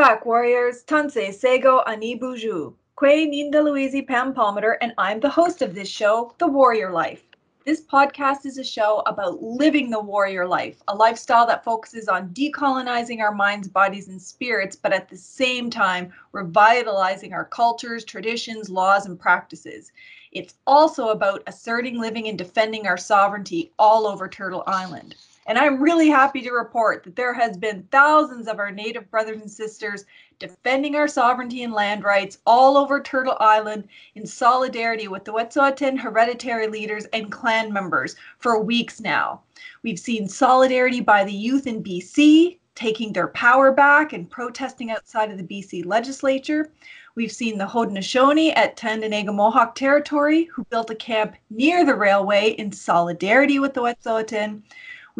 Back, warriors. Tanse Sego Ani Buju. Kwe Ninda Louise Pam Palmater, and I'm the host of this show, The Warrior Life. This podcast is a show about living the warrior life, a lifestyle that focuses on decolonizing our minds, bodies, and spirits, but at the same time, revitalizing our cultures, traditions, laws, and practices. It's also about asserting, living, and defending our sovereignty all over Turtle Island. And I'm really happy to report that there has been thousands of our Native brothers and sisters defending our sovereignty and land rights all over Turtle Island in solidarity with the Wet'suwet'en hereditary leaders and clan members for weeks now. We've seen solidarity by the youth in BC taking their power back and protesting outside of the BC legislature. We've seen the Haudenosaunee at Tyendinaga Mohawk Territory, who built a camp near the railway in solidarity with the Wet'suwet'en.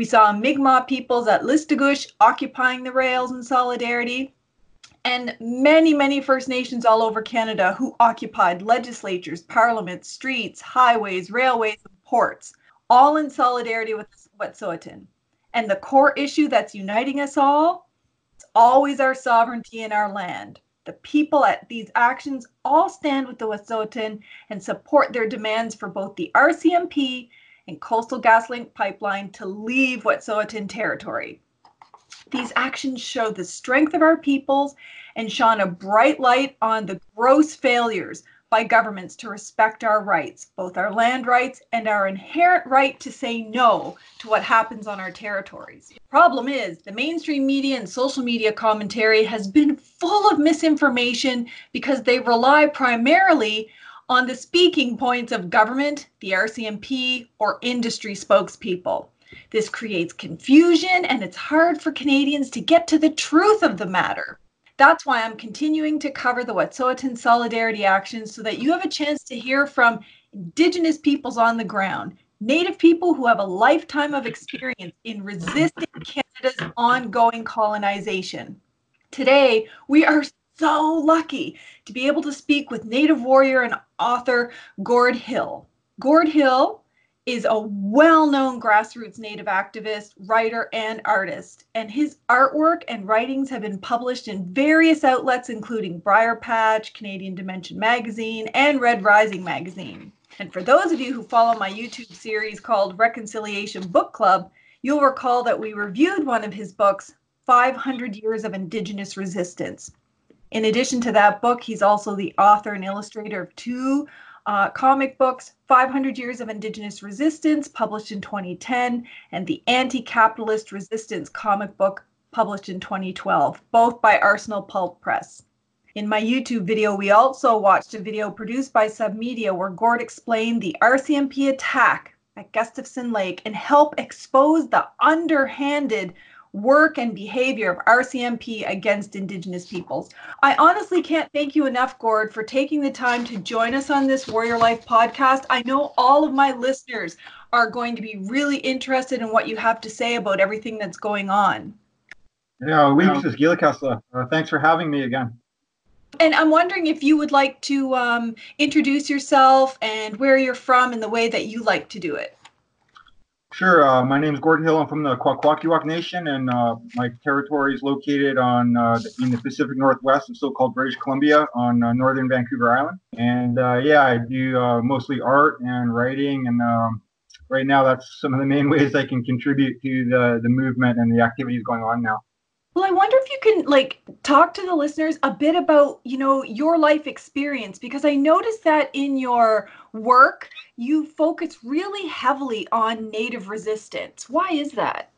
We saw Mi'kmaq peoples at Listuguj occupying the rails in solidarity, and many, many First Nations all over Canada who occupied legislatures, parliaments, streets, highways, railways, and ports, all in solidarity with Wet'suwet'en. And the core issue that's uniting us all is always our sovereignty in our land. The people at these actions all stand with the Wet'suwet'en and support their demands for both the RCMP and Coastal GasLink pipeline to leave Wet'suwet'en territory. These actions show the strength of our peoples and shone a bright light on the gross failures by governments to respect our rights, both our land rights and our inherent right to say no to what happens on our territories. Problem is, the mainstream media and social media commentary has been full of misinformation because they rely primarily on the speaking points of government, the RCMP, or industry spokespeople. This creates confusion and it's hard for Canadians to get to the truth of the matter. That's why I'm continuing to cover the Wet'suwet'en Solidarity Actions so that you have a chance to hear from Indigenous peoples on the ground, Native people who have a lifetime of experience in resisting Canada's ongoing colonization. Today, we are so lucky to be able to speak with Native warrior and author Gord Hill. Gord Hill is a well known grassroots Native activist, writer, and artist. And his artwork and writings have been published in various outlets, including Briarpatch, Canadian Dimension Magazine, and Red Rising Magazine. And for those of you who follow my YouTube series called Reconciliation Book Club, you'll recall that we reviewed one of his books, 500 Years of Indigenous Resistance. In addition to that book, he's also the author and illustrator of two uh, comic books 500 Years of Indigenous Resistance, published in 2010, and The Anti Capitalist Resistance comic book, published in 2012, both by Arsenal Pulp Press. In my YouTube video, we also watched a video produced by Submedia where Gord explained the RCMP attack at Gustafsen Lake and help expose the underhanded work and behavior of RCMP against Indigenous peoples. I honestly can't thank you enough, Gord, for taking the time to join us on this Warrior Life podcast. I know all of my listeners are going to be really interested in what you have to say about everything that's going on. Yeah, weeks is Gilakasla. Uh, thanks for having me again. And I'm wondering if you would like to um, introduce yourself and where you're from and the way that you like to do it. Sure. Uh, my name is Gordon Hill. I'm from the Kwakwaka'wakw Nation, and uh, my territory is located on uh, in the Pacific Northwest of so-called British Columbia on uh, northern Vancouver Island. And uh, yeah, I do uh, mostly art and writing, and um, right now that's some of the main ways I can contribute to the the movement and the activities going on now. Well, I wonder if you can like talk to the listeners a bit about, you know, your life experience because I noticed that in your work you focus really heavily on native resistance. Why is that?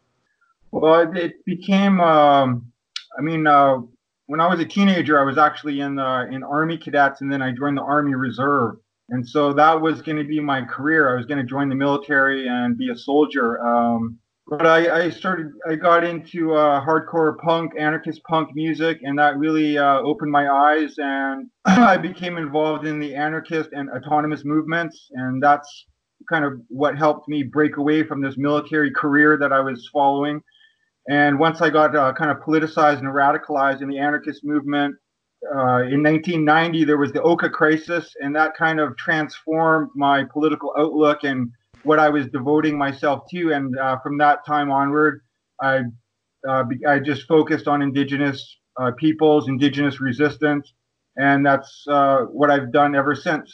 Well, it became um, I mean, uh, when I was a teenager, I was actually in the in Army cadets and then I joined the Army Reserve. And so that was going to be my career. I was going to join the military and be a soldier. Um, but I, I started I got into uh, hardcore punk, anarchist punk music, and that really uh, opened my eyes. And I became involved in the anarchist and autonomous movements, and that's kind of what helped me break away from this military career that I was following. And once I got uh, kind of politicized and radicalized in the anarchist movement, uh, in 1990 there was the Oka crisis, and that kind of transformed my political outlook and what I was devoting myself to. And uh, from that time onward, I uh, I just focused on Indigenous uh, peoples, Indigenous resistance, and that's uh, what I've done ever since.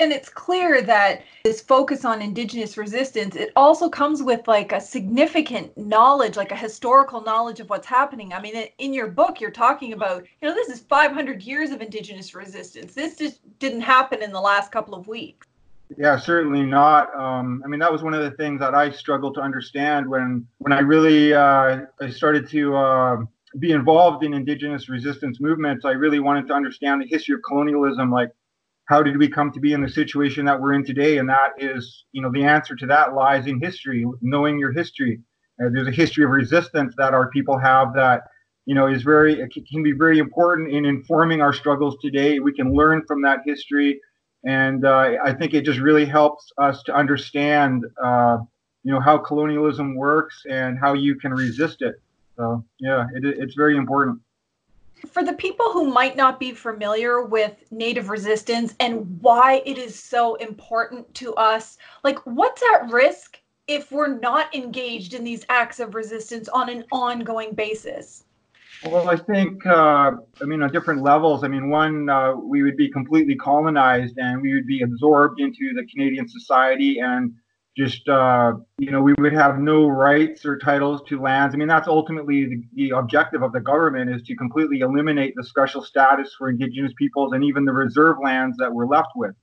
and it's clear that this focus on indigenous resistance it also comes with like a significant knowledge like a historical knowledge of what's happening i mean in your book you're talking about you know this is 500 years of indigenous resistance this just didn't happen in the last couple of weeks yeah certainly not um, i mean that was one of the things that i struggled to understand when when i really uh, i started to uh, be involved in indigenous resistance movements i really wanted to understand the history of colonialism like how did we come to be in the situation that we're in today? And that is, you know, the answer to that lies in history, knowing your history. Uh, there's a history of resistance that our people have that, you know, is very can be very important in informing our struggles today. We can learn from that history, and uh, I think it just really helps us to understand, uh, you know, how colonialism works and how you can resist it. So yeah, it, it's very important for the people who might not be familiar with native resistance and why it is so important to us, like what's at risk if we're not engaged in these acts of resistance on an ongoing basis? Well, I think, uh, I mean, on different levels. I mean, one, uh, we would be completely colonized and we would be absorbed into the Canadian society and just uh, you know we would have no rights or titles to lands i mean that's ultimately the, the, objective of the government is to completely eliminate the special status for indigenous peoples and even the reserve lands that we're left with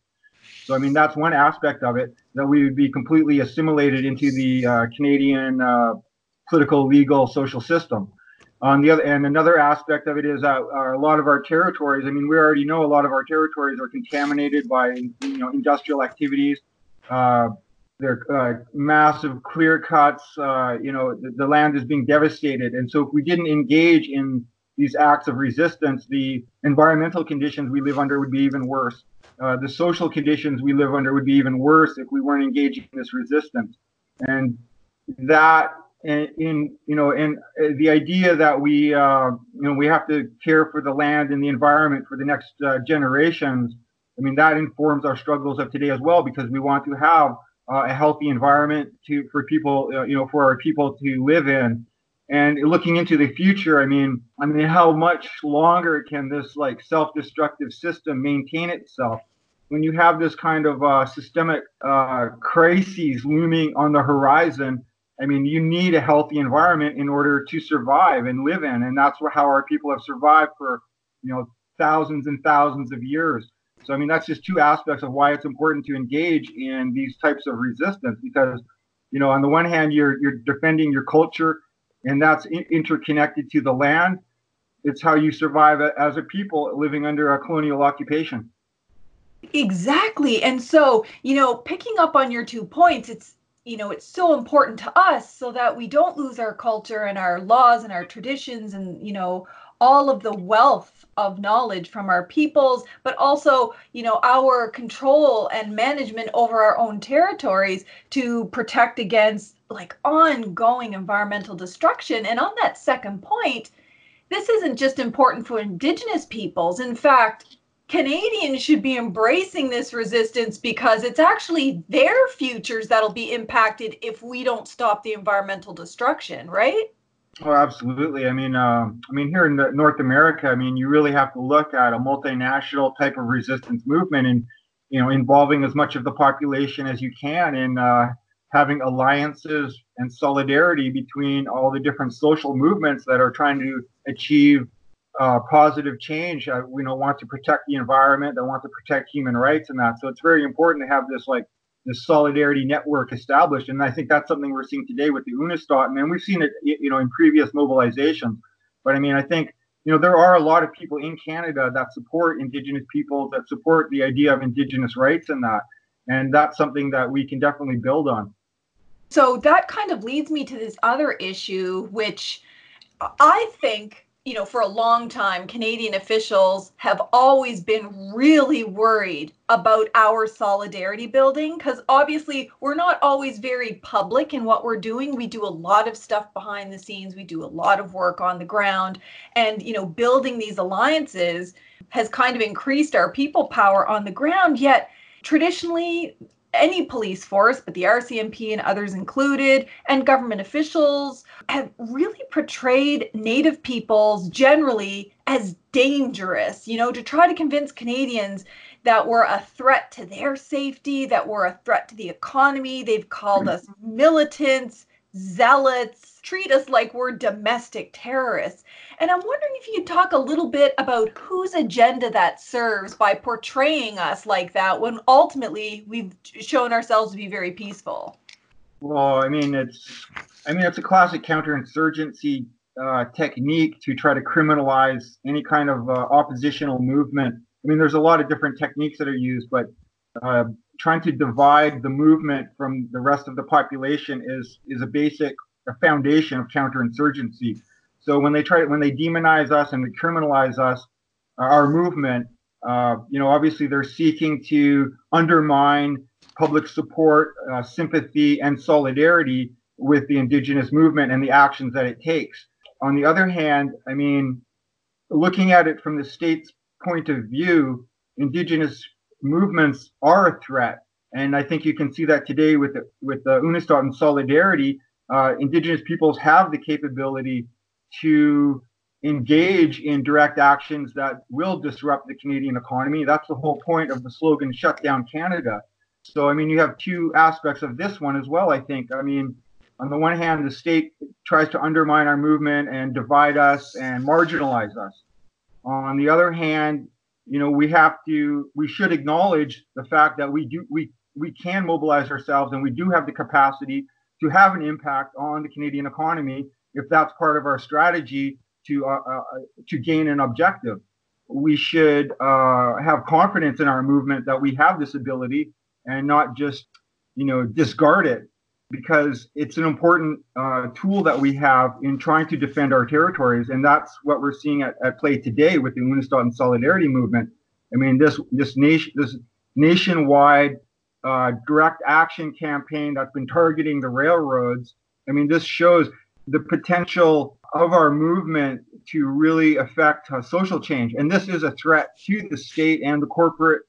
so i mean that's one aspect of it that we would be completely assimilated into the uh, canadian uh, political legal social system on the other and another aspect of it is that uh, a lot of our territories i mean we already know a lot of our territories are contaminated by you know industrial activities uh, they're uh, massive clear cuts. Uh, you know, the, the, land is being devastated. And so if we didn't engage in these acts of resistance, the environmental conditions we live under would be even worse. Uh, the social conditions we live under would be even worse if we weren't engaging in this resistance. And that in, in you know, and uh, the idea that we, uh, you know, we have to care for the land and the environment for the next uh, generations. I mean, that informs our struggles of today as well, because we want to have uh, a healthy environment to for people, uh, you know, for our people to live in. And looking into the future, I mean, I mean, how much longer can this like self-destructive system maintain itself? When you have this kind of uh, systemic uh, crises looming on the horizon, I mean, you need a healthy environment in order to survive and live in, and that's how our people have survived for, you know, thousands and thousands of years. So I mean, that's just two aspects of why it's important to engage in these types of resistance because, you know, on the one hand, you're you're defending your culture, and that's in- interconnected to the land. It's how you survive as a people living under a colonial occupation. Exactly. And so, you know, picking up on your two points, it's you know, it's so important to us so that we don't lose our culture and our laws and our traditions and, you know, all of the wealth of knowledge from our peoples but also you know our control and management over our own territories to protect against like ongoing environmental destruction. And on that second point this isn't just important for indigenous peoples. In fact Canadians should be embracing this resistance because it's actually their futures that'll be impacted if we don't stop the environmental destruction, right? Oh, absolutely. I mean, uh, I mean, here in North America, I mean, you really have to look at a multinational type of resistance movement, and you know, involving as much of the population as you can, and uh, having alliances and solidarity between all the different social movements that are trying to achieve uh, positive change. Uh, you know, want to protect the environment, they want to protect human rights, and that. So it's very important to have this like this solidarity network established. And I think that's something we're seeing today with the Unistoten. And we've seen it, you know, in previous mobilizations. But I mean, I think, you know, there are a lot of people in Canada that support Indigenous people, that support the idea of Indigenous rights and that. And that's something that we can definitely build on. So that kind of leads me to this other issue, which I think you know, for a long time, Canadian officials have always been really worried about our solidarity building because obviously we're not always very public in what we're doing. We do a lot of stuff behind the scenes, we do a lot of work on the ground, and, you know, building these alliances has kind of increased our people power on the ground. Yet, traditionally, any police force, but the RCMP and others included, and government officials have really portrayed Native peoples generally as dangerous, you know, to try to convince Canadians that we're a threat to their safety, that we're a threat to the economy. They've called mm-hmm. us militants, zealots, treat us like we're domestic terrorists. And I'm wondering if you could talk a little bit about whose agenda that serves by portraying us like that when ultimately we've shown ourselves to be very peaceful. Well, I mean, it's I mean, it's a classic counterinsurgency uh, technique to try to criminalize any kind of uh, oppositional movement. I mean, there's a lot of different techniques that are used, but uh, trying to divide the movement from the rest of the population is is a basic a foundation of counterinsurgency. So when they try when they demonize us and they criminalize us, our movement, uh, you know, obviously they're seeking to undermine public support, uh, sympathy, and solidarity with the indigenous movement and the actions that it takes. On the other hand, I mean, looking at it from the state's point of view, indigenous movements are a threat. And I think you can see that today with the, with the Unistoten Solidarity. Uh, indigenous peoples have the capability to engage in direct actions that will disrupt the Canadian economy. That's the whole point of the slogan "Shut Down Canada." So, I mean, you have two aspects of this one as well. I think. I mean, on the one hand, the state tries to undermine our movement and divide us and marginalize us. On the other hand, you know, we have to, we should acknowledge the fact that we do, we, we can mobilize ourselves and we do have the capacity to have an impact on the Canadian economy if that's part of our strategy to, uh, uh, to gain an objective. We should uh, have confidence in our movement that we have this ability and not just, you know, discard it because it's an important uh, tool that we have in trying to defend our territories, and that's what we're seeing at, at play today with the Unistoten Solidarity movement. I mean, this this nation this nationwide uh, direct action campaign that's been targeting the railroads. I mean, this shows the potential of our movement to really affect uh, social change, and this is a threat to the state and the corporate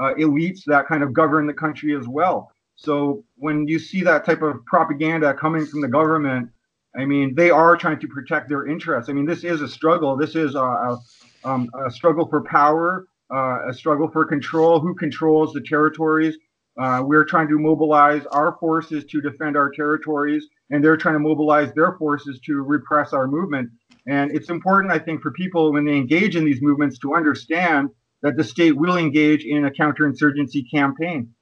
uh, elites that kind of govern the country as well. So when you see that type of propaganda coming from the government, I mean, they are trying to protect their interests. I mean, this is a struggle. This is a, a, um, a struggle for power, uh, a struggle for control. Who controls the territories? Uh, we're trying to mobilize our forces to defend our territories, and they're trying to mobilize their forces to repress our movement. And it's important, I think, for people when they engage in these movements to understand that the state will engage in a counterinsurgency campaign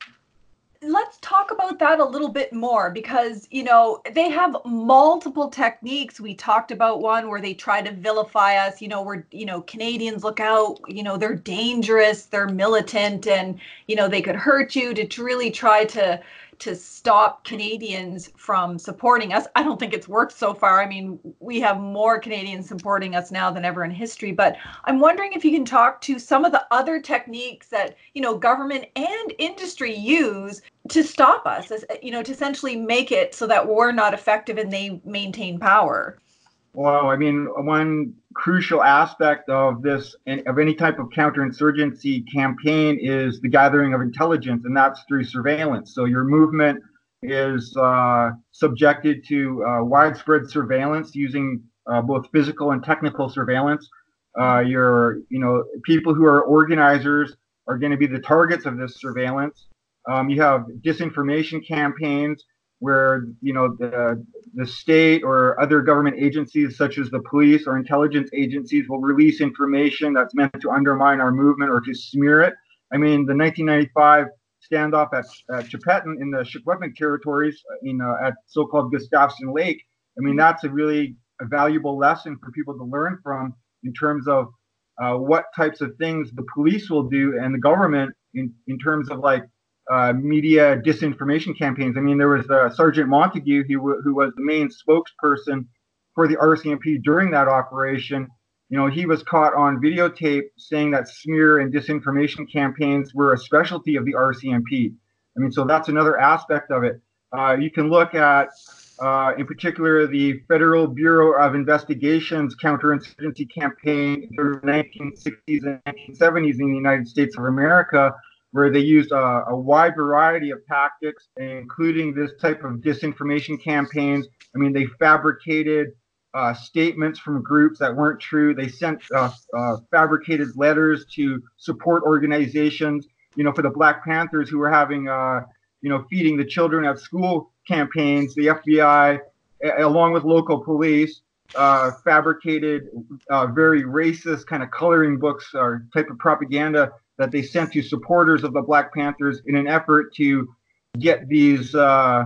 let's talk about that a little bit more because you know they have multiple techniques we talked about one where they try to vilify us you know we're you know canadians look out you know they're dangerous they're militant and you know they could hurt you to, really try to to stop Canadians from supporting us. I don't think it's worked so far. I mean, we have more Canadians supporting us now than ever in history, but I'm wondering if you can talk to some of the other techniques that, you know, government and industry use to stop us, you know, to essentially make it so that we're not effective and they maintain power. Well, I mean, one crucial aspect of this of any type of counterinsurgency campaign is the gathering of intelligence, and that's through surveillance. So your movement is uh, subjected to uh, widespread surveillance using uh, both physical and technical surveillance. Uh, your, you know, people who are organizers are going to be the targets of this surveillance. Um, you have disinformation campaigns where you know the the state or other government agencies such as the police or intelligence agencies will release information that's meant to undermine our movement or to smear it. I mean, the 1995 standoff at, at Ts'Peten in the Secwepemc territories in uh, at so-called Gustafsen Lake. I mean, that's a really a valuable lesson for people to learn from in terms of uh, what types of things the police will do and the government in, in terms of like uh, media disinformation campaigns. I mean, there was uh, Sergeant Montague who, who was the main spokesperson for the RCMP during that operation. You know, he was caught on videotape saying that smear and disinformation campaigns were a specialty of the RCMP. I mean, so that's another aspect of it. Uh, you can look at, uh, in particular, the Federal Bureau of Investigation's counterinsurgency campaign during the 1960s and 1970s in the United States of America, where they used a, a, wide variety of tactics, including this type of disinformation campaigns. I mean, they fabricated uh, statements from groups that weren't true. They sent uh, uh, fabricated letters to support organizations. You know, for the Black Panthers who were having, uh, you know, feeding the children at school campaigns, the FBI, a- along with local police, uh, fabricated very racist kind of coloring books or type of propaganda that they sent to supporters of the Black Panthers in an effort to get these uh,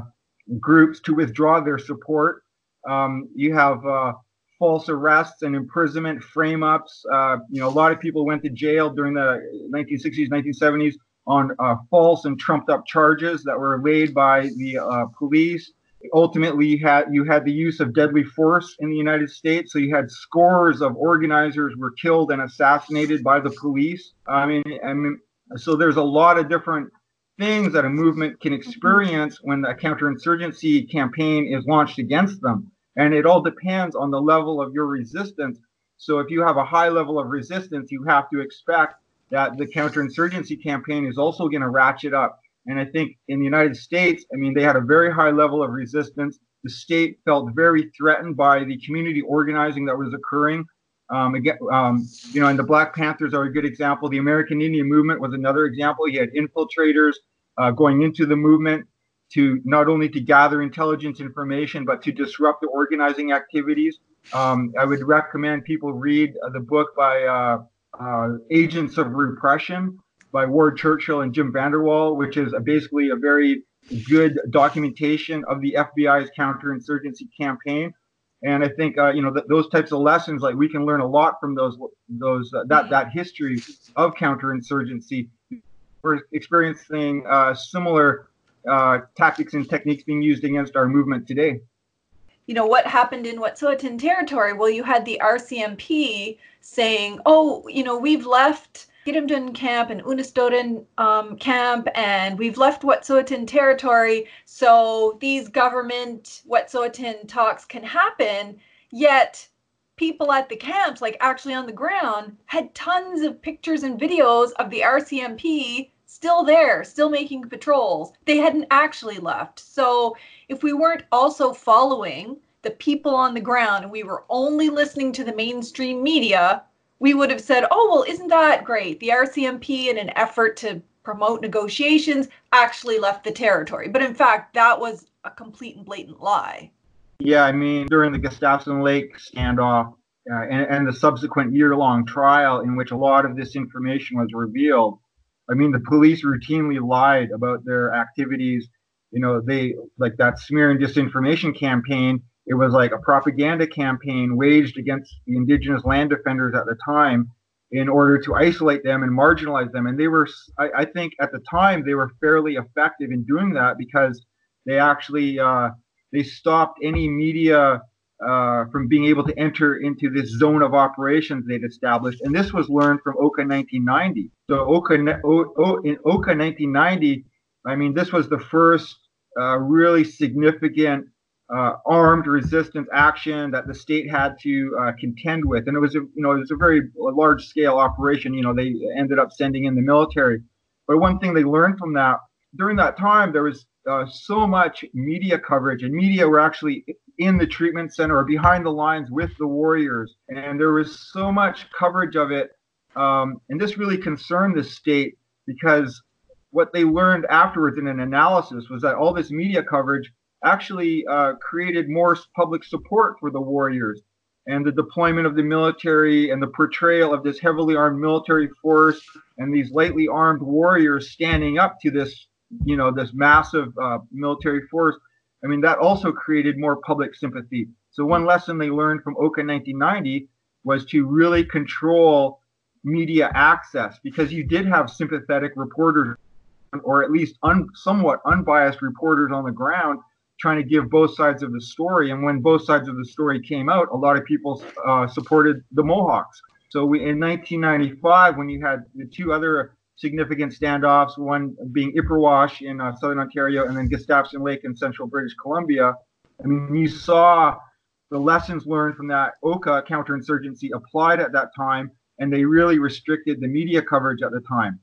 groups to withdraw their support. Um, you have uh, false arrests and imprisonment, frame ups. Uh, you know, a lot of people went to jail during the 1960s, 1970s on uh, false and trumped up charges that were laid by the police ultimately you had you had the use of deadly force in the United States. So you had scores of organizers were killed and assassinated by the police. I mean, I mean, so there's a lot of different things that a movement can mm-hmm. experience when a counterinsurgency campaign is launched against them, and it all depends on the level of your resistance. So if you have a high level of resistance, you have to expect that the counterinsurgency campaign is also going to ratchet up and I think in the United States, I mean, they had a very high level of resistance. The state felt very threatened by the community organizing that was occurring. Um, again, um, you know, and the Black Panthers are a good example. The American Indian Movement was another example. You had infiltrators uh, going into the movement to not only to gather intelligence information, but to disrupt the organizing activities. Um, I would recommend people read the book by uh, uh Agents of Repression by Ward Churchill and Jim Vander Wall, which is a, basically a very good documentation of the FBI's counterinsurgency campaign. And I think uh, you know th- those types of lessons, like we can learn a lot from those those uh, that that history of counterinsurgency. We're experiencing uh, similar uh, tactics and techniques being used against our movement today. You know what happened in Wet'suwet'en territory? Well, you had the RCMP saying, "Oh, you know, we've left." Gidimt'en camp and Unistoten um, camp, and we've left Wet'suwet'en territory, so these government Wet'suwet'en talks can happen. Yet people at the camps, like actually on the ground, had tons of pictures and videos of the RCMP still there, still making patrols. They hadn't actually left. So if we weren't also following the people on the ground and we were only listening to the mainstream media, we would have said, oh, well, isn't that great? The RCMP, in an effort to promote negotiations, actually left the territory. But in fact, that was a complete and blatant lie. Yeah, I mean, during the Gustafsen Lake standoff uh, and, and the subsequent year long trial, in which a lot of this information was revealed, I mean, the police routinely lied about their activities. You know, they like that smear and disinformation campaign it was like a propaganda campaign waged against the indigenous land defenders at the time in order to isolate them and marginalize them. And they were, I, I think, at the time they were fairly effective in doing that because they actually uh, they stopped any media uh, from being able to enter into this zone of operations they'd established. And this was learned from Oka 1990. So Oka, o, o, in Oka 1990, I mean, this was the first uh, really significant uh, armed resistance action that the state had to uh, contend with, and it was a you know it was a very large scale operation. You know they ended up sending in the military, but one thing they learned from that during that time there was uh, so much media coverage, and media were actually in the treatment center or behind the lines with the warriors, and there was so much coverage of it, um, and this really concerned the state because what they learned afterwards in an analysis was that all this media coverage actually uh, created more public support for the warriors and the deployment of the military and the portrayal of this heavily armed military force and these lightly armed warriors standing up to this you know this massive uh, military force. I mean that also created more public sympathy. So one lesson they learned from oka 1990 was to really control media access because you did have sympathetic reporters or at least un, somewhat unbiased reporters on the ground trying to give both sides of the story. And when both sides of the story came out, a lot of people uh, supported the Mohawks. So we, in 1995, when you had the two other significant standoffs, one being Ipperwash in uh, southern Ontario and then Gustafsen Lake in central British Columbia, I mean, you saw the lessons learned from that Oka counterinsurgency applied at that time, and they really restricted the media coverage at the time.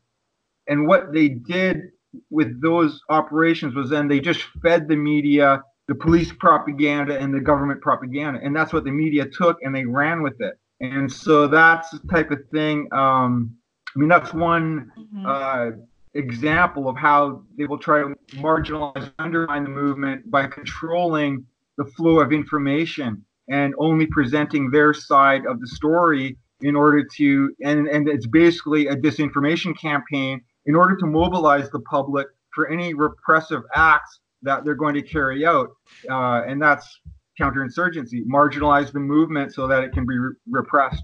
And what they did with those operations was then they just fed the media the police propaganda and the government propaganda. And that's what the media took and they ran with it. And so that's the type of thing. Um, I mean, that's one mm-hmm. uh, example of how they will try to marginalize, undermine the movement by controlling the flow of information and only presenting their side of the story in order to, and, and it's basically a disinformation campaign in order to mobilize the public for any repressive acts that they're going to carry out. Uh, and that's counterinsurgency, marginalize the movement so that it can be re- repressed.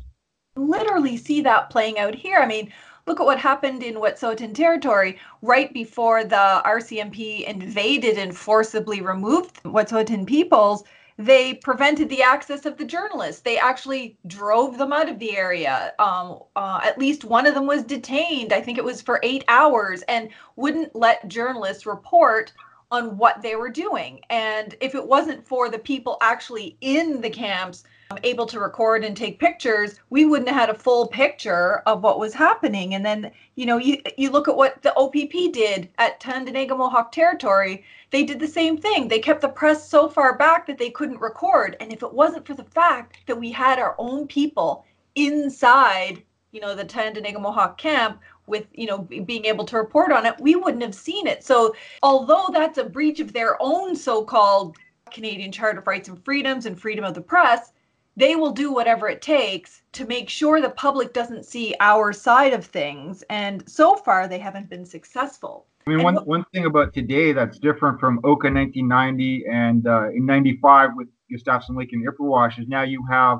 Literally see that playing out here. I mean, look at what happened in Wet'suwet'en territory right before the RCMP invaded and forcibly removed Wet'suwet'en peoples. They prevented the access of the journalists. They actually drove them out of the area. Um, uh, at least one of them was detained. I think it was for eight hours and wouldn't let journalists report on what they were doing. And if it wasn't for the people actually in the camps able to record and take pictures, we wouldn't have had a full picture of what was happening. And then, you know, you, you look at what the OPP did at Tyendinaga Mohawk territory, they did the same thing. They kept the press so far back that they couldn't record. And if it wasn't for the fact that we had our own people inside, you know, the Tyendinaga Mohawk camp, with you know being able to report on it we wouldn't have seen it so although that's a breach of their own so-called canadian charter of rights and freedoms and freedom of the press they will do whatever it takes to make sure the public doesn't see our side of things and so far they haven't been successful. I mean, one, one thing about today that's different from Oka 1990 and uh, in 95 with Gustafsen Lake and Ipperwash is now you have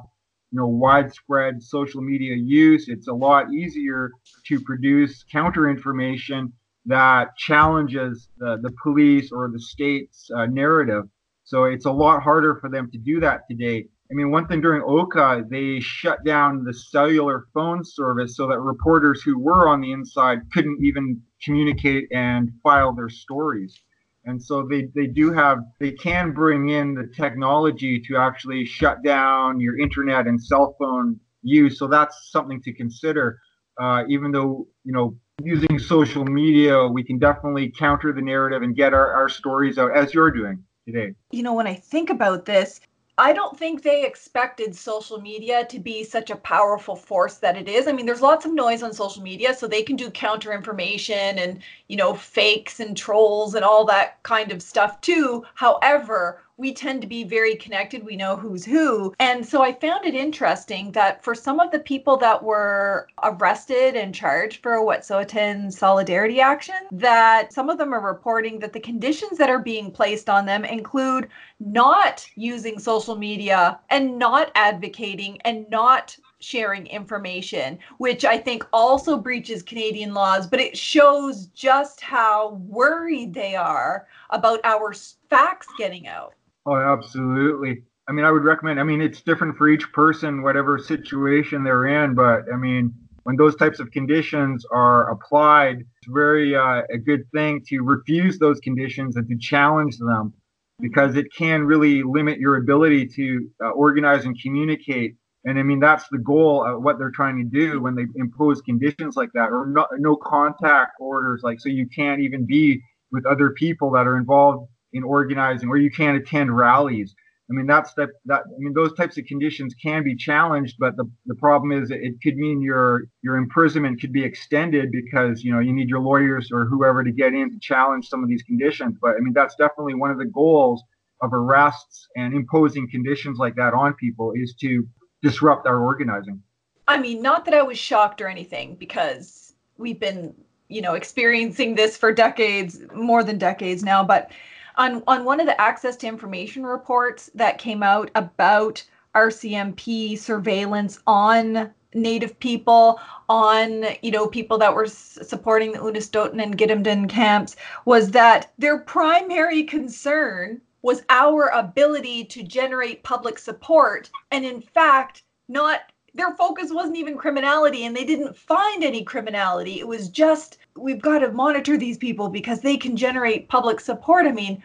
you know widespread social media use. It's a lot easier to produce counter information that challenges the, the police or the state's uh, narrative. So it's a lot harder for them to do that today i mean one thing during oka they shut down the cellular phone service so that reporters who were on the inside couldn't even communicate and file their stories. And so they, they do have they can bring in the technology to actually shut down your internet and cell phone use. So that's something to consider. Uh, even though you know using social media we can definitely counter the narrative and get our, our stories out as you're doing today. You know when i think about this I don't think they expected social media to be such a powerful force that it is. I mean, there's lots of noise on social media, so they can do counter information and, you know, fakes and trolls and all that kind of stuff too. However, we tend to be very connected. We know who's who. And so I found it interesting that for some of the people that were arrested and charged for Wet'suwet'en solidarity action, that some of them are reporting that the conditions that are being placed on them include not using social media and not advocating and not sharing information, which I think also breaches Canadian laws, but it shows just how worried they are about our facts getting out. Oh, absolutely. I mean, I would recommend. I mean, it's different for each person, whatever situation they're in. But I mean, when those types of conditions are applied, it's very uh, a good thing to refuse those conditions and to challenge them, because it can really limit your ability to uh, organize and communicate. And I mean, that's the goal of what they're trying to do when they impose conditions like that, or no, no contact orders, like so you can't even be with other people that are involved in organizing or you can't attend rallies. I mean that's that that i mean those types of conditions can be challenged but the, the problem is it could mean your your imprisonment could be extended because you know you need your lawyers or whoever to get in to challenge some of these conditions. But i mean that's definitely one of the goals of arrests and imposing conditions like that on people is to disrupt our organizing. I mean not that i was shocked or anything because we've been you know experiencing this for decades more than decades now but on on one of the access to information reports that came out about RCMP surveillance on native people on you know people that were s- supporting the Unistoten and Gidimt'en camps was that their primary concern was our ability to generate public support and in fact not their focus wasn't even criminality and they didn't find any criminality. It was just, we've got to monitor these people because they can generate public support. I mean,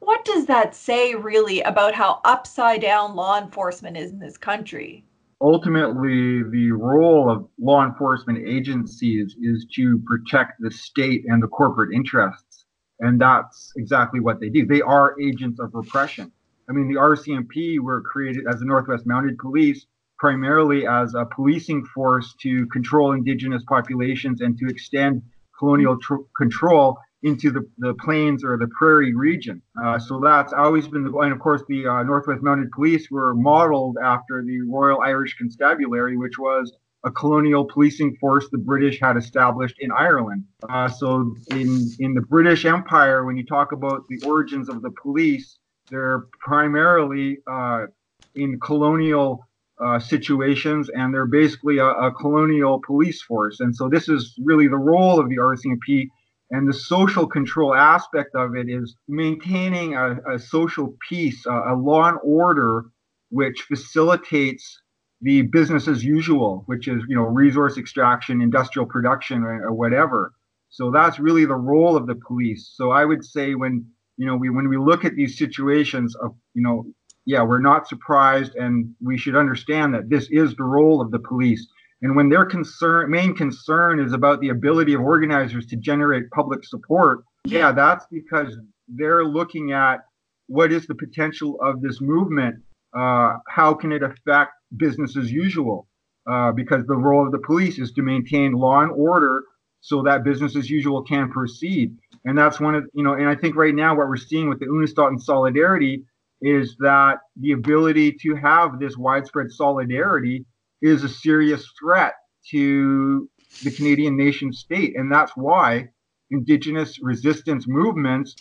what does that say really about how upside down law enforcement is in this country? ultimately the role of law enforcement agencies is to protect the state and the corporate interests. And that's exactly what they do. They are agents of repression. I mean, the RCMP were created as the Northwest Mounted Police primarily as a policing force to control indigenous populations and to extend colonial tr- control into the, the plains or the prairie region. Uh, so that's always been the, and of course the uh, Northwest Mounted Police were modeled after the Royal Irish Constabulary, which was a colonial policing force the British had established in Ireland. Uh, so in in the British Empire, when you talk about the origins of the police, they're primarily uh, in colonial uh, situations, and they're basically a, a, colonial police force. And so this is really the role of the RCMP. And the social control aspect of it is maintaining a, a social peace, a, a, law and order, which facilitates the business as usual, which is you know resource extraction, industrial production, or, or whatever. So that's really the role of the police. So I would say when you know we when we look at these situations of you know yeah, we're not surprised, and we should understand that this is the role of the police. And when their concern, main concern, is about the ability of organizers to generate public support, yeah, that's because they're looking at what is the potential of this movement. Uh, how can it affect business as usual? Uh, because the role of the police is to maintain law and order so that business as usual can proceed. And that's one of you know, and I think right now what we're seeing with the Unistoten Solidarity is that the ability to have this widespread solidarity is a serious threat to the Canadian nation state. And that's why Indigenous resistance movements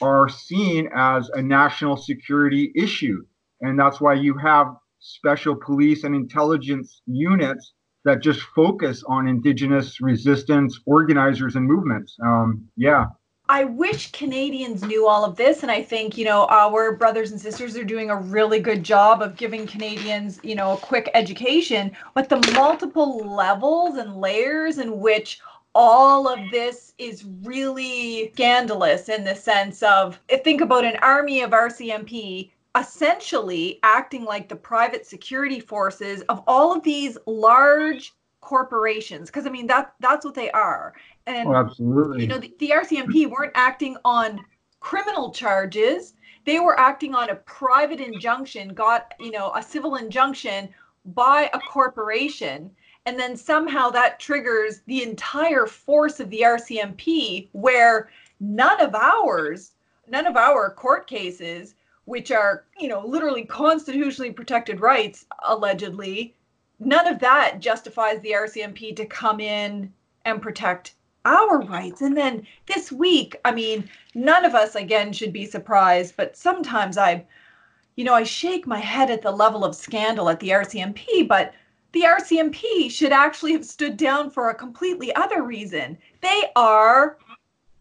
are seen as a national security issue. And that's why you have special police and intelligence units that just focus on Indigenous resistance organizers and movements. Um, yeah. I wish Canadians knew all of this. And I think, you know, our brothers and sisters are doing a really good job of giving Canadians, you know, a quick education. But the multiple levels and layers in which all of this is really scandalous in the sense of think about an army of RCMP essentially acting like the private security forces of all of these large corporations because i mean that that's what they are. And oh, absolutely. you know the, the rcmp weren't acting on criminal charges. They were acting on a private injunction got you know a civil injunction by a corporation. And then somehow that triggers the entire force of the rcmp where none of ours none of our court cases which are you know literally constitutionally protected rights allegedly none of that justifies the RCMP to come in and protect our rights. And then this week, I mean, none of us again should be surprised, but sometimes I, you know, I shake my head at the level of scandal at the RCMP, but the RCMP should actually have stood down for a completely other reason. They are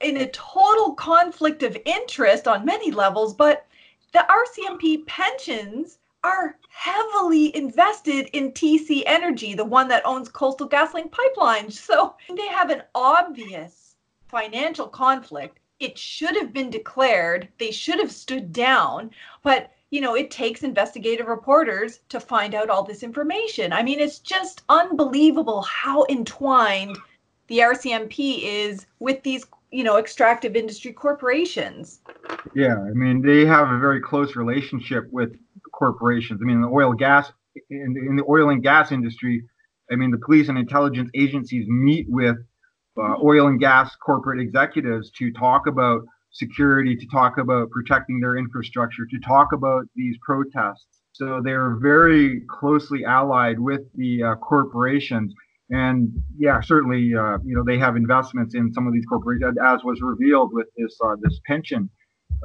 in a total conflict of interest on many levels, but the RCMP pensions are heavily invested in TC Energy, the one that owns Coastal GasLink pipelines. So they have an obvious financial conflict. It should have been declared. They should have stood down. But, you know, it takes investigative reporters to find out all this information. I mean, it's just unbelievable how entwined the RCMP is with these you know extractive industry corporations yeah i mean they have a very close relationship with corporations. I mean, the oil gas in the, in the oil and gas industry. I mean, the police and intelligence agencies meet with uh, oil and gas corporate executives to talk about security, to talk about protecting their infrastructure, to talk about these protests. So they're very closely allied with the uh, corporations. And yeah, certainly, uh, you know, they have investments in some of these corporations, as was revealed with this uh, this pension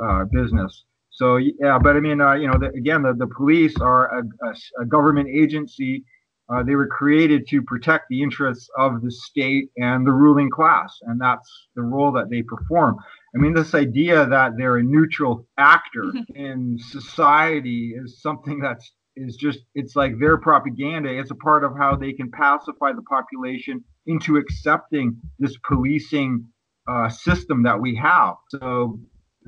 uh, business. So yeah, but I mean, uh, you know, the, again, the, the police are a, a, a government agency. Uh, they were created to protect the interests of the state and the ruling class, and that's the role that they perform. I mean, this idea that they're a neutral actor in society is something that's is just it's like their propaganda. It's a part of how they can pacify the population into accepting this policing uh, system that we have. So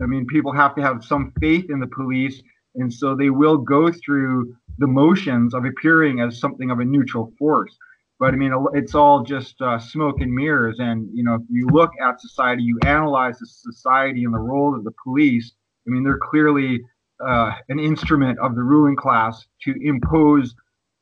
I mean, people have to have some faith in the police, and so they will go through the motions of appearing as something of a neutral force. But I mean, it's all just uh, smoke and mirrors. And you know, if you look at society, you analyze the society and the role of the police. I mean, they're clearly uh, an instrument of the ruling class to impose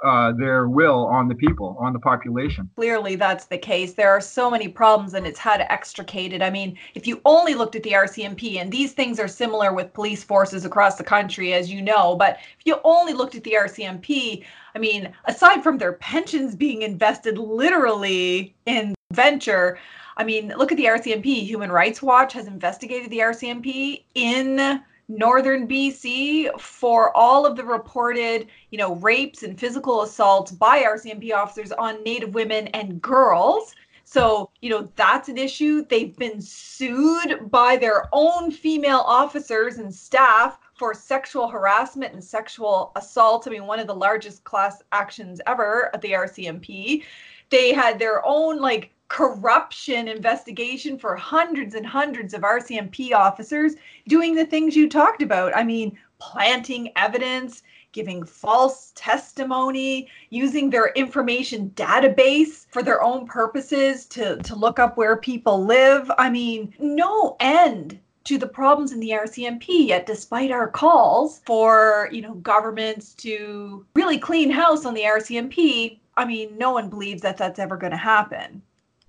uh, their will on the people, on the population. Clearly, that's the case. There are so many problems, and it's how to extricate it. I mean, if you only looked at the RCMP, and these things are similar with police forces across the country, as you know, but if you only looked at the RCMP, I mean, aside from their pensions being invested literally in venture, I mean, look at the RCMP. Human Rights Watch has investigated the RCMP in northern BC for all of the reported, you know, rapes and physical assaults by RCMP officers on Native women and girls. So, you know, that's an issue. They've been sued by their own female officers and staff for sexual harassment and sexual assault. I mean, one of the largest class actions ever at the RCMP. They had their own like corruption investigation for hundreds and hundreds of RCMP officers doing the things you talked about. I mean, planting evidence, giving false testimony, using their information database for their own purposes to, to look up where people live. I mean, no end to the problems in the RCMP yet despite our calls for you know governments to really clean house on the RCMP I mean no one believes that that's ever going to happen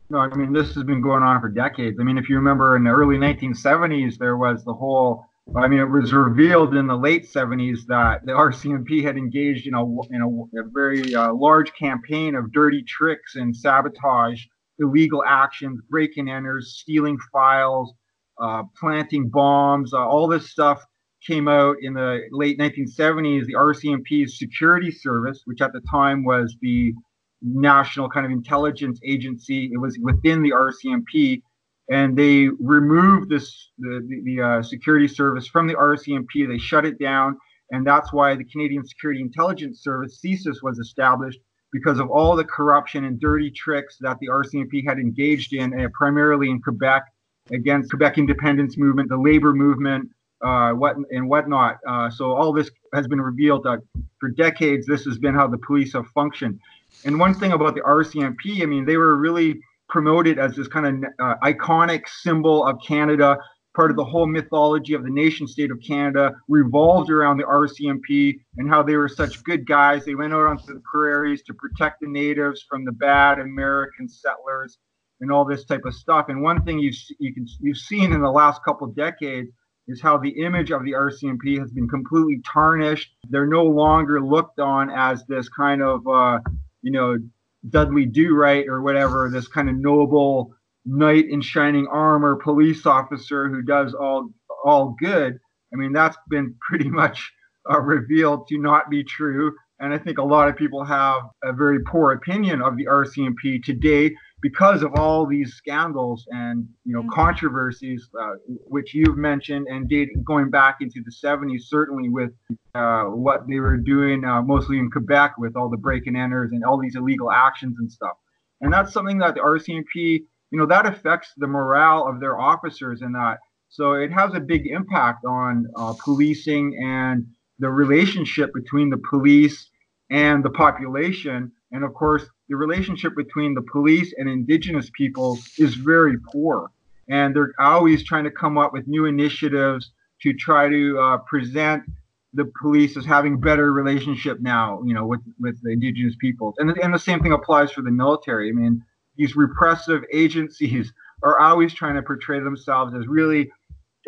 no, I mean this has been going on for decades. I mean, if you remember in the early 1970s, there was the whole. I mean, it was revealed in the late 70s that the RCMP had engaged in a in a, a very uh, large campaign of dirty tricks and sabotage, illegal actions, break-in enters, stealing files, uh, planting bombs. Uh, all this stuff came out in the late 1970s. The RCMP's security service, which at the time was the national kind of intelligence agency. It was within the RCMP, and they removed this the the, the uh, security service from the RCMP. They shut it down, and that's why the Canadian Security Intelligence Service (CSIS) was established because of all the corruption and dirty tricks that the RCMP had engaged in, uh, primarily in Quebec against Quebec independence movement, the labor movement, uh, what and whatnot. Uh, so all this has been revealed that for decades this has been how the police have functioned. And one thing about the RCMP, I mean, they were really promoted as this kind of uh, iconic symbol of Canada. Part of the whole mythology of the nation state of Canada revolved around the RCMP and how they were such good guys. They went out onto the prairies to protect the natives from the bad American settlers and all this type of stuff. And one thing you've you can you've seen in the last couple decades is how the image of the RCMP has been completely tarnished. They're no longer looked on as this kind of uh, you know, Dudley Do Right or whatever, this kind of noble knight in shining armor police officer who does all all good. I mean, that's been pretty much uh, revealed to not be true. And I think a lot of people have a very poor opinion of the RCMP today because of all these scandals and you know mm-hmm. controversies, uh, which you've mentioned, and dating going back into the 70s, certainly with uh, what they were doing, uh, mostly in Quebec, with all the break and enters and all these illegal actions and stuff. And that's something that the RCMP, you know, that affects the morale of their officers and that. So it has a big impact on uh, policing and the relationship between the police and the population. And of course, the relationship between the police and indigenous peoples is very poor. And they're always trying to come up with new initiatives to try to uh, present the police as having better relationship now, you know, with, with the indigenous peoples. And, and the same thing applies for the military. I mean, these repressive agencies are always trying to portray themselves as really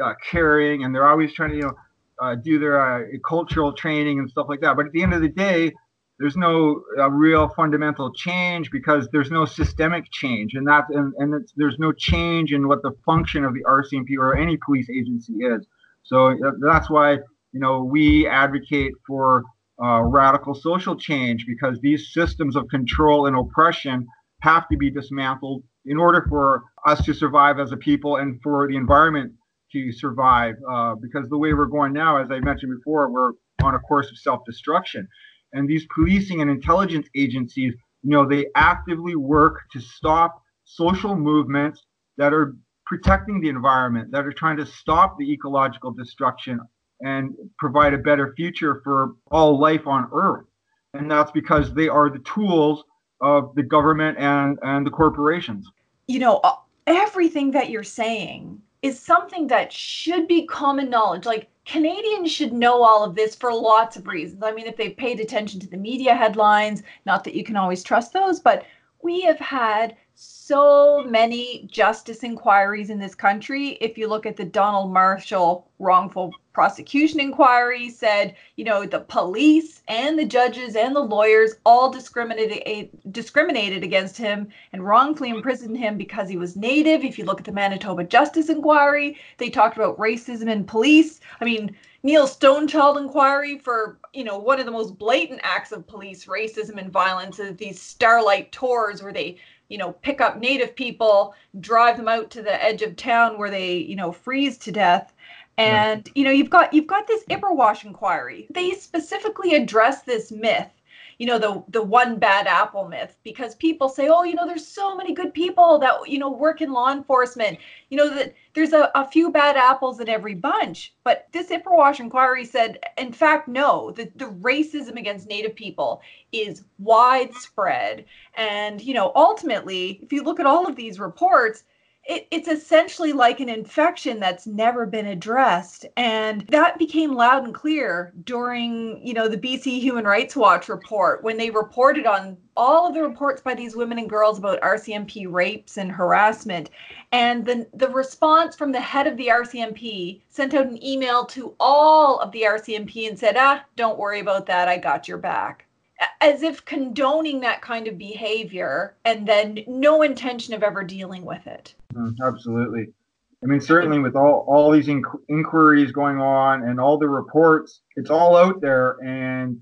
uh, caring, and they're always trying to, you know, uh, do their uh, cultural training and stuff like that. But at the end of the day, there's no uh, real fundamental change because there's no systemic change. And that and, and there's no change in what the function of the RCMP or any police agency is. So uh, that's why you know we advocate for uh, radical social change because these systems of control and oppression have to be dismantled in order for us to survive as a people and for the environment to survive uh, because the way we're going now as i mentioned before we're on a course of self-destruction and these policing and intelligence agencies, you know, they actively work to stop social movements that are protecting the environment, that are trying to stop the ecological destruction and provide a better future for all life on Earth. And that's because they are the tools of the government and, and the corporations. You know, everything that you're saying is something that should be common knowledge. Like Canadians should know all of this for lots of reasons. I mean, if they've paid attention to the media headlines, not that you can always trust those, but we have had so many justice inquiries in this country. If you look at the Donald Marshall wrongful prosecution inquiry, said, you know, the police and the judges and the lawyers all discriminated eh, discriminated against him and wrongfully imprisoned him because he was native. If you look at the Manitoba Justice Inquiry, they talked about racism in police. I mean, Neil Stonechild inquiry for, you know, one of the most blatant acts of police racism and violence is these starlight tours where they you know, pick up native people, drive them out to the edge of town where they, you know, freeze to death. And you know, you've got you've got this Ipperwash inquiry. They specifically address this myth you know the the one bad apple myth because people say oh you know there's so many good people that you know work in law enforcement. You know that there's a, a few bad apples in every bunch but this ipperwash inquiry said in fact no the, the racism against native people is widespread. And you know ultimately if you look at all of these reports it, it's essentially like an infection that's never been addressed. And that became loud and clear during you know the bc human rights watch report when they reported on all of the reports by these women and girls about rcmp rapes and harassment. And the, the response from the head of the rcmp sent out an email to all of the rcmp and said ah don't worry about that. I got your back. As if condoning that kind of behavior and then no intention of ever dealing with it. Mm, absolutely. I mean, certainly with all, all these inqu- inquiries going on and all the reports, it's all out there. And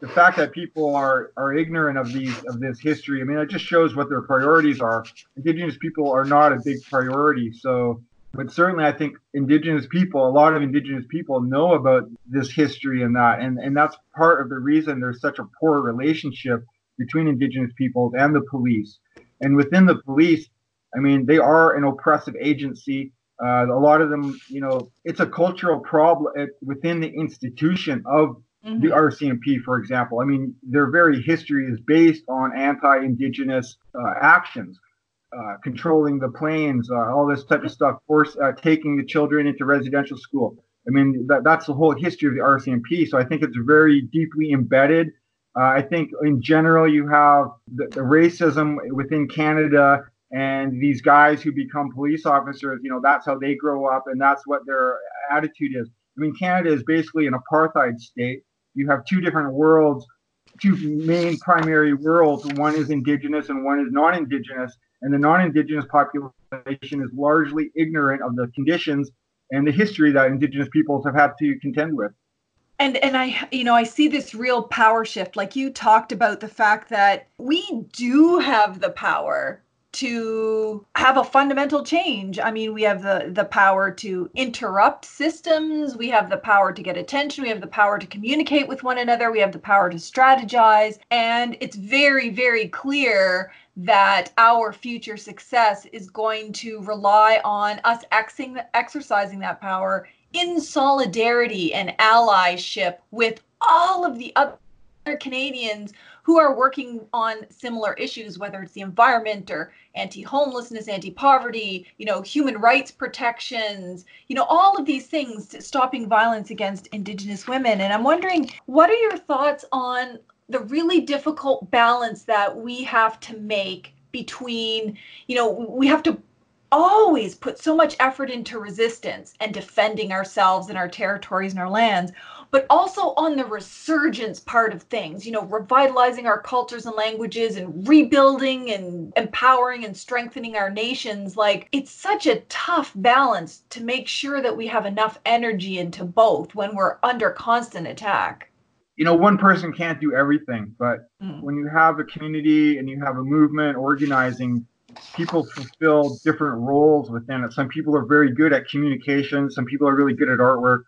the fact that people are, are ignorant of these of this history, I mean, it just shows what their priorities are. Indigenous people are not a big priority. So but certainly I think indigenous people, a lot of indigenous people know about this history and that, and and that's part of the reason there's such a poor relationship between indigenous peoples and the police. And within the police, I mean, they are an oppressive agency. Uh, a lot of them, you know, it's a cultural problem within the institution of mm-hmm. the RCMP, for example. I mean, their very history is based on anti-indigenous uh, actions uh, controlling the plains, uh, all this type of stuff, force uh, taking the children into residential school. I mean, that, that's the whole history of the RCMP. So I think it's very deeply embedded. Uh, I think in general, you have the, the, racism within Canada and these guys who become police officers, you know, that's how they grow up and that's what their attitude is. I mean, Canada is basically an apartheid state. You have two different worlds, two main primary worlds. One is indigenous and one is non indigenous and the non-indigenous population is largely ignorant of the conditions and the history that indigenous peoples have had to contend with and and i you know i see this real power shift like you talked about the fact that we do have the power to have a fundamental change. I mean, we have the the power to interrupt systems, we have the power to get attention, we have the power to communicate with one another, we have the power to strategize, and it's very very clear that our future success is going to rely on us exercising that power in solidarity and allyship with all of the other Canadians who are working on similar issues, whether it's the environment or anti-homelessness, anti-poverty, you know, human rights protections, you know, all of these things stopping violence against Indigenous women. And I'm wondering, what are your thoughts on the really difficult balance that we have to make between, you know, we have to always put so much effort into resistance and defending ourselves and our territories and our lands but also on the resurgence part of things, you know, revitalizing our cultures and languages and rebuilding and empowering and strengthening our nations. Like, it's such a tough balance to make sure that we have enough energy into both when we're under constant attack. You know, one person can't do everything, but mm. when you have a community and you have a movement organizing, people fulfill different roles within it. Some people are very good at communication, some people are really good at artwork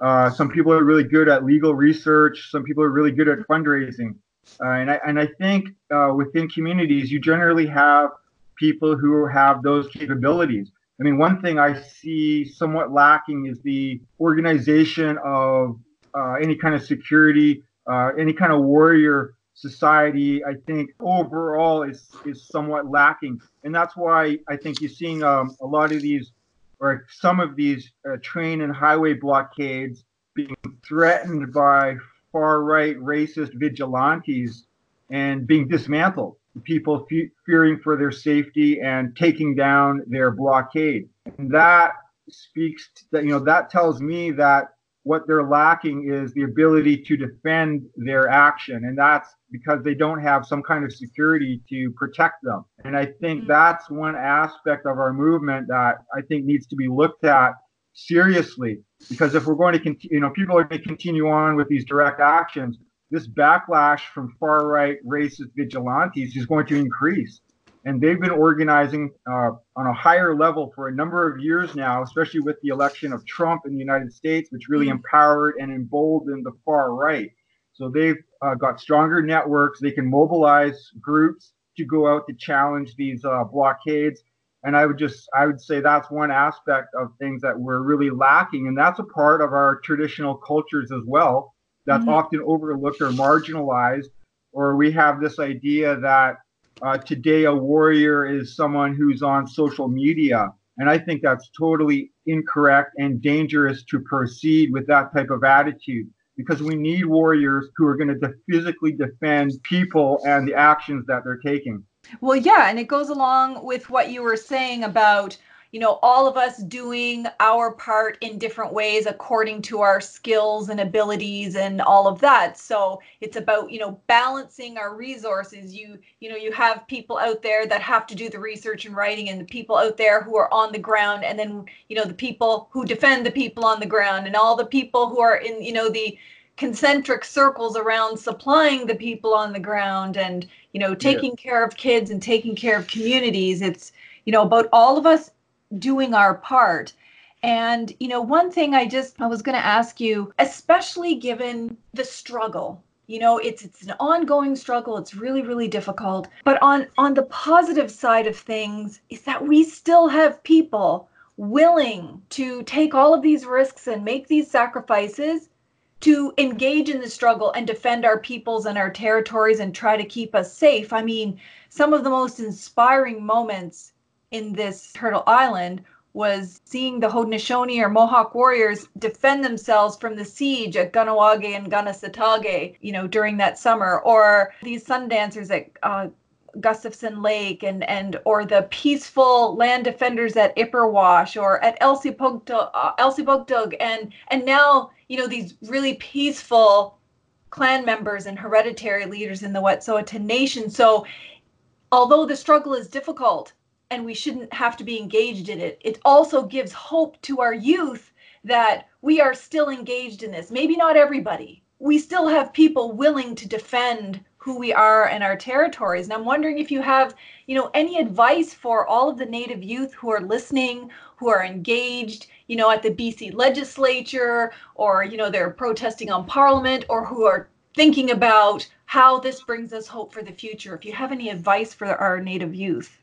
uh, some people are really good at legal research. Some people are really good at fundraising. Uh, and, I, and I think uh, within communities, you generally have people who have those capabilities. I mean, one thing I see somewhat lacking is the organization of uh, any kind of security, uh, any kind of warrior society. I think overall is is somewhat lacking, and that's why I think you're seeing um, a lot of these or some of these uh, train and highway blockades being threatened by far right racist vigilantes and being dismantled. People fe- fearing for their safety and taking down their blockade. And that speaks to, that, you know, that tells me that what they're lacking is the ability to defend their action. And that's because they don't have some kind of security to protect them. And I think mm-hmm. that's one aspect of our movement that I think needs to be looked at seriously. Because if we're going to continue, you know, people are going to continue on with these direct actions, this backlash from far right racist vigilantes is going to increase. And they've been organizing uh, on a higher level for a number of years now, especially with the election of Trump in the United States, which really mm-hmm. empowered and emboldened the far right. So they've uh, got stronger networks. They can mobilize groups to go out to challenge these uh, blockades. And I would just, I would say that's one aspect of things that we're really lacking. And that's a part of our traditional cultures as well that's mm-hmm. often overlooked or marginalized. Or we have this idea that uh, today a warrior is someone who's on social media. And I think that's totally incorrect and dangerous to proceed with that type of attitude because we need warriors who are going to physically defend people and the actions that they're taking. Well, yeah, and it goes along with what you were saying about you know, all of us doing our part in different ways according to our skills and abilities and all of that. So it's about, you know, balancing our resources. You, you know, you have people out there that have to do the research and writing and the people out there who are on the ground and then, you know, the people who defend the people on the ground and all the people who are in, you know, the concentric circles around supplying the people on the ground and, you know, taking yeah. care of kids and taking care of communities. It's, you know, about all of us doing our part. And, you know, one thing I just I was going to ask you, especially given the struggle you know it's it's an ongoing struggle it's really really difficult but on on the positive side of things is that we still have people willing to take all of these risks and make these sacrifices to engage in the struggle and defend our peoples and our territories and try to keep us safe i mean some of the most inspiring moments in this Turtle Island was seeing the Haudenosaunee or Mohawk warriors defend themselves from the siege at Kahnawake and Kanesatake, you know, during that summer, or these sun dancers at uh, Gustafsen Lake and and or the peaceful land defenders at Ipperwash or at Elsipogtog, uh, and and now you know these really peaceful clan members and hereditary leaders in the Wet'suwet'en Nation. So although the struggle is difficult, and we shouldn't have to be engaged in it. It also gives hope to our youth that we are still engaged in this. Maybe not everybody. We still have people willing to defend who we are and our territories. And I'm wondering if you have, you know, any advice for all of the native youth who are listening, who are engaged, you know, at the BC legislature or, you know, they're protesting on parliament or who are thinking about how this brings us hope for the future. If you have any advice for our native youth.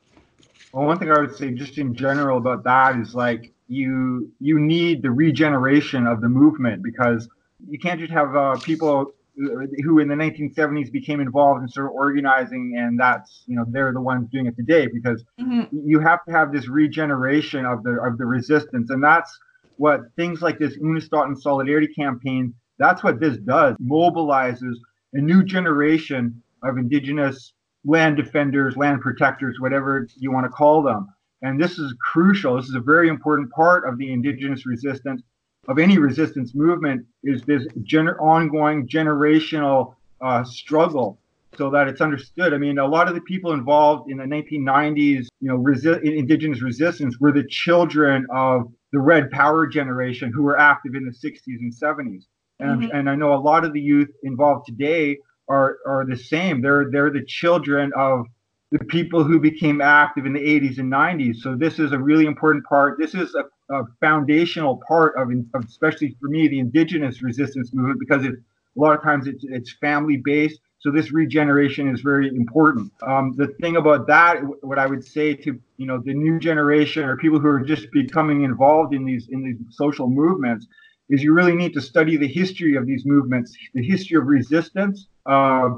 Well, one thing I would say just in general about that is like you you need the regeneration of the movement because you can't just have uh, people who in the 1970s became involved and started organizing and that's you know they're the ones doing it today because mm-hmm. you have to have this regeneration of the of the resistance and that's what things like this Unistoten Solidarity campaign that's what this does mobilizes a new generation of indigenous land defenders, land protectors, whatever you want to call them. And this is crucial. This is a very important part of the indigenous resistance of any resistance movement is this gener- ongoing generational uh, struggle so that it's understood. I mean, a lot of the people involved in the 1990s, you know, resi- indigenous resistance were the children of the Red Power generation who were active in the 60s and 70s. And, mm-hmm. and I know a lot of the youth involved today are are the same. They're they're the children of the people who became active in the 80s and 90s. So this is a really important part. This is a, a foundational part of, of, especially for me, the indigenous resistance movement because it A lot of times it's it's family based. So this regeneration is very important. Um, the thing about that, what I would say to you know the new generation or people who are just becoming involved in these in these social movements, is you really need to study the history of these movements, the history of resistance, uh,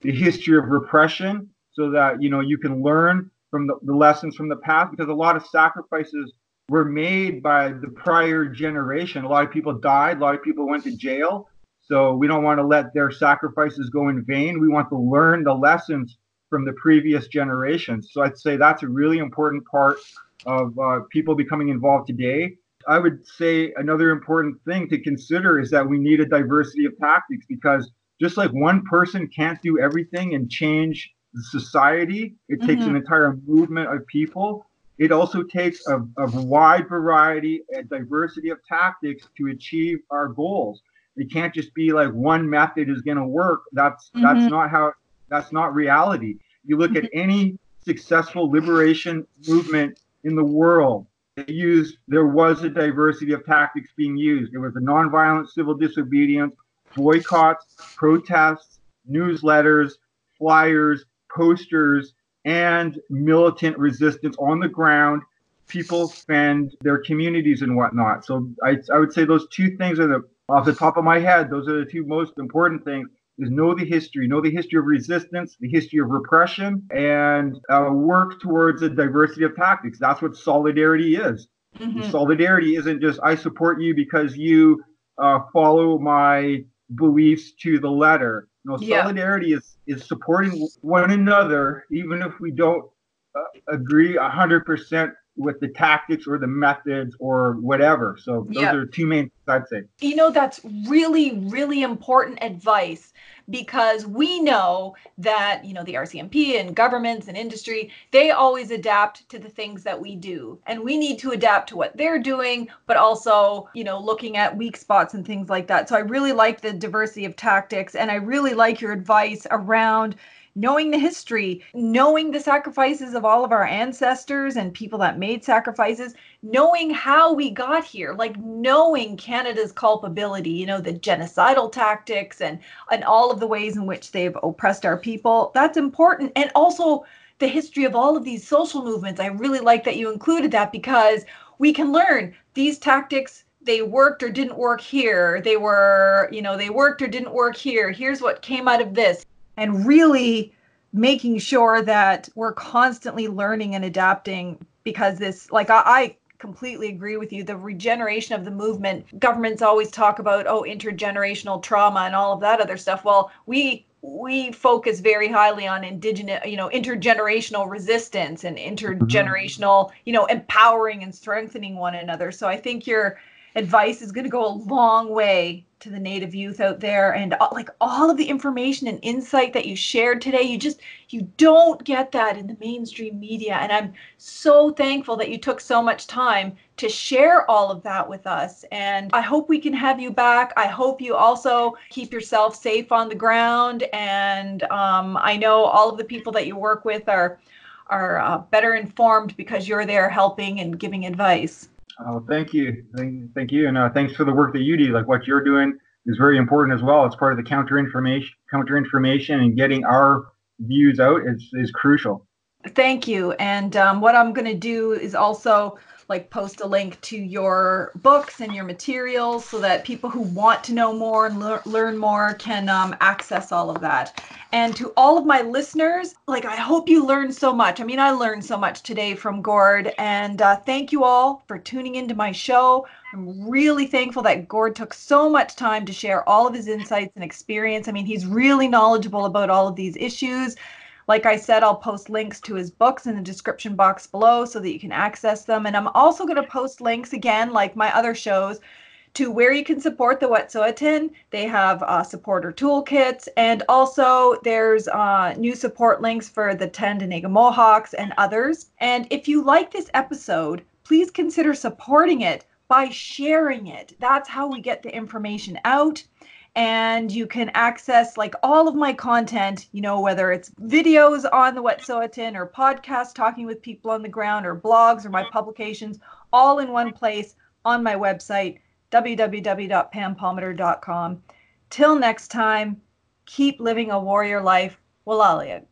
the history of repression, so that you know you can learn from the, the lessons from the past. Because a lot of sacrifices were made by the prior generation. A lot of people died. A lot of people went to jail so we don't want to let their sacrifices go in vain. We want to learn the lessons from the previous generations. So I'd say that's a really important part of uh, people becoming involved today. I would say another important thing to consider is that we need a diversity of tactics because just like one person can't do everything and change the society, it mm-hmm. takes an entire movement of people. It also takes a, a wide variety and diversity of tactics to achieve our goals. It can't just be like one method is going to work. That's mm-hmm. that's not how that's not reality. You look at mm-hmm. any successful liberation movement in the world. Used there was a diversity of tactics being used. There was a nonviolent civil disobedience, boycotts, protests, newsletters, flyers, posters, and militant resistance on the ground people spend their communities and whatnot. So I, I would say those two things are the off the top of my head, those are the two most important things is know the history, know the history of resistance, the history of repression, and uh, work towards a diversity of tactics. That's what solidarity is. Mm-hmm. Solidarity isn't just I support you because you uh, follow my beliefs to the letter. No, solidarity yeah. is is supporting one another, even if we don't uh, agree hundred percent with the tactics or the methods or whatever. So those yep. are two main I'd say. You know, that's really, really important advice because we know that, you know, the RCMP and governments and industry, they always adapt to the things that we do. And we need to adapt to what they're doing, but also, you know, looking at weak spots and things like that. So I really like the diversity of tactics and I really like your advice around knowing the history, knowing the sacrifices of all of our ancestors and people that made sacrifices, knowing how we got here, like knowing Canada's culpability, you know, the genocidal tactics and and all of the ways in which they've oppressed our people. That's important. And also the history of all of these social movements. I really like that you included that because we can learn these tactics they worked or didn't work here. They were, you know, they worked or didn't work here. Here's what came out of this and really making sure that we're constantly learning and adapting because this like I, I completely agree with you. The regeneration of the movement governments always talk about oh intergenerational trauma and all of that other stuff. Well we we focus very highly on indigenous you know intergenerational resistance and intergenerational mm-hmm. you know empowering and strengthening one another. So i think your advice is going to go a long way to the native youth out there and like all of the information and insight that you shared today you just you don't get that in the mainstream media. And i'm so thankful that you took so much time to share all of that with us. And i hope we can have you back. I hope you also keep yourself safe on the ground. And um, i know all of the people that you work with are are uh, better informed because you're there helping and giving advice Oh, thank you, thank, you, and uh, thanks for the work that you do. Like what you're doing is very important as well. It's part of the counter information, counter information, and getting our views out is is crucial. Thank you. And um, what I'm going to do is also like post a link to your books and your materials so that people who want to know more and le- learn more can um, access all of that. And to all of my listeners, like I hope you learned so much. I mean, I learned so much today from Gord, and uh, thank you all for tuning into my show. I'm really thankful that Gord took so much time to share all of his insights and experience. I mean, he's really knowledgeable about all of these issues. Like I said, I'll post links to his books in the description box below so that you can access them. And I'm also going to post links again, like my other shows, to where you can support the Wet'suwet'en. They have uh, supporter toolkits, and also there's uh, new support links for the Tyendinaga Mohawks and others. And if you like this episode, please consider supporting it by sharing it. That's how we get the information out and you can access like all of my content, you know, whether it's videos on the Wet'suwet'en or podcasts talking with people on the ground or blogs or my publications, all in one place on my website, www.pampalmater.com. Till next time, keep living a warrior life. Walalia.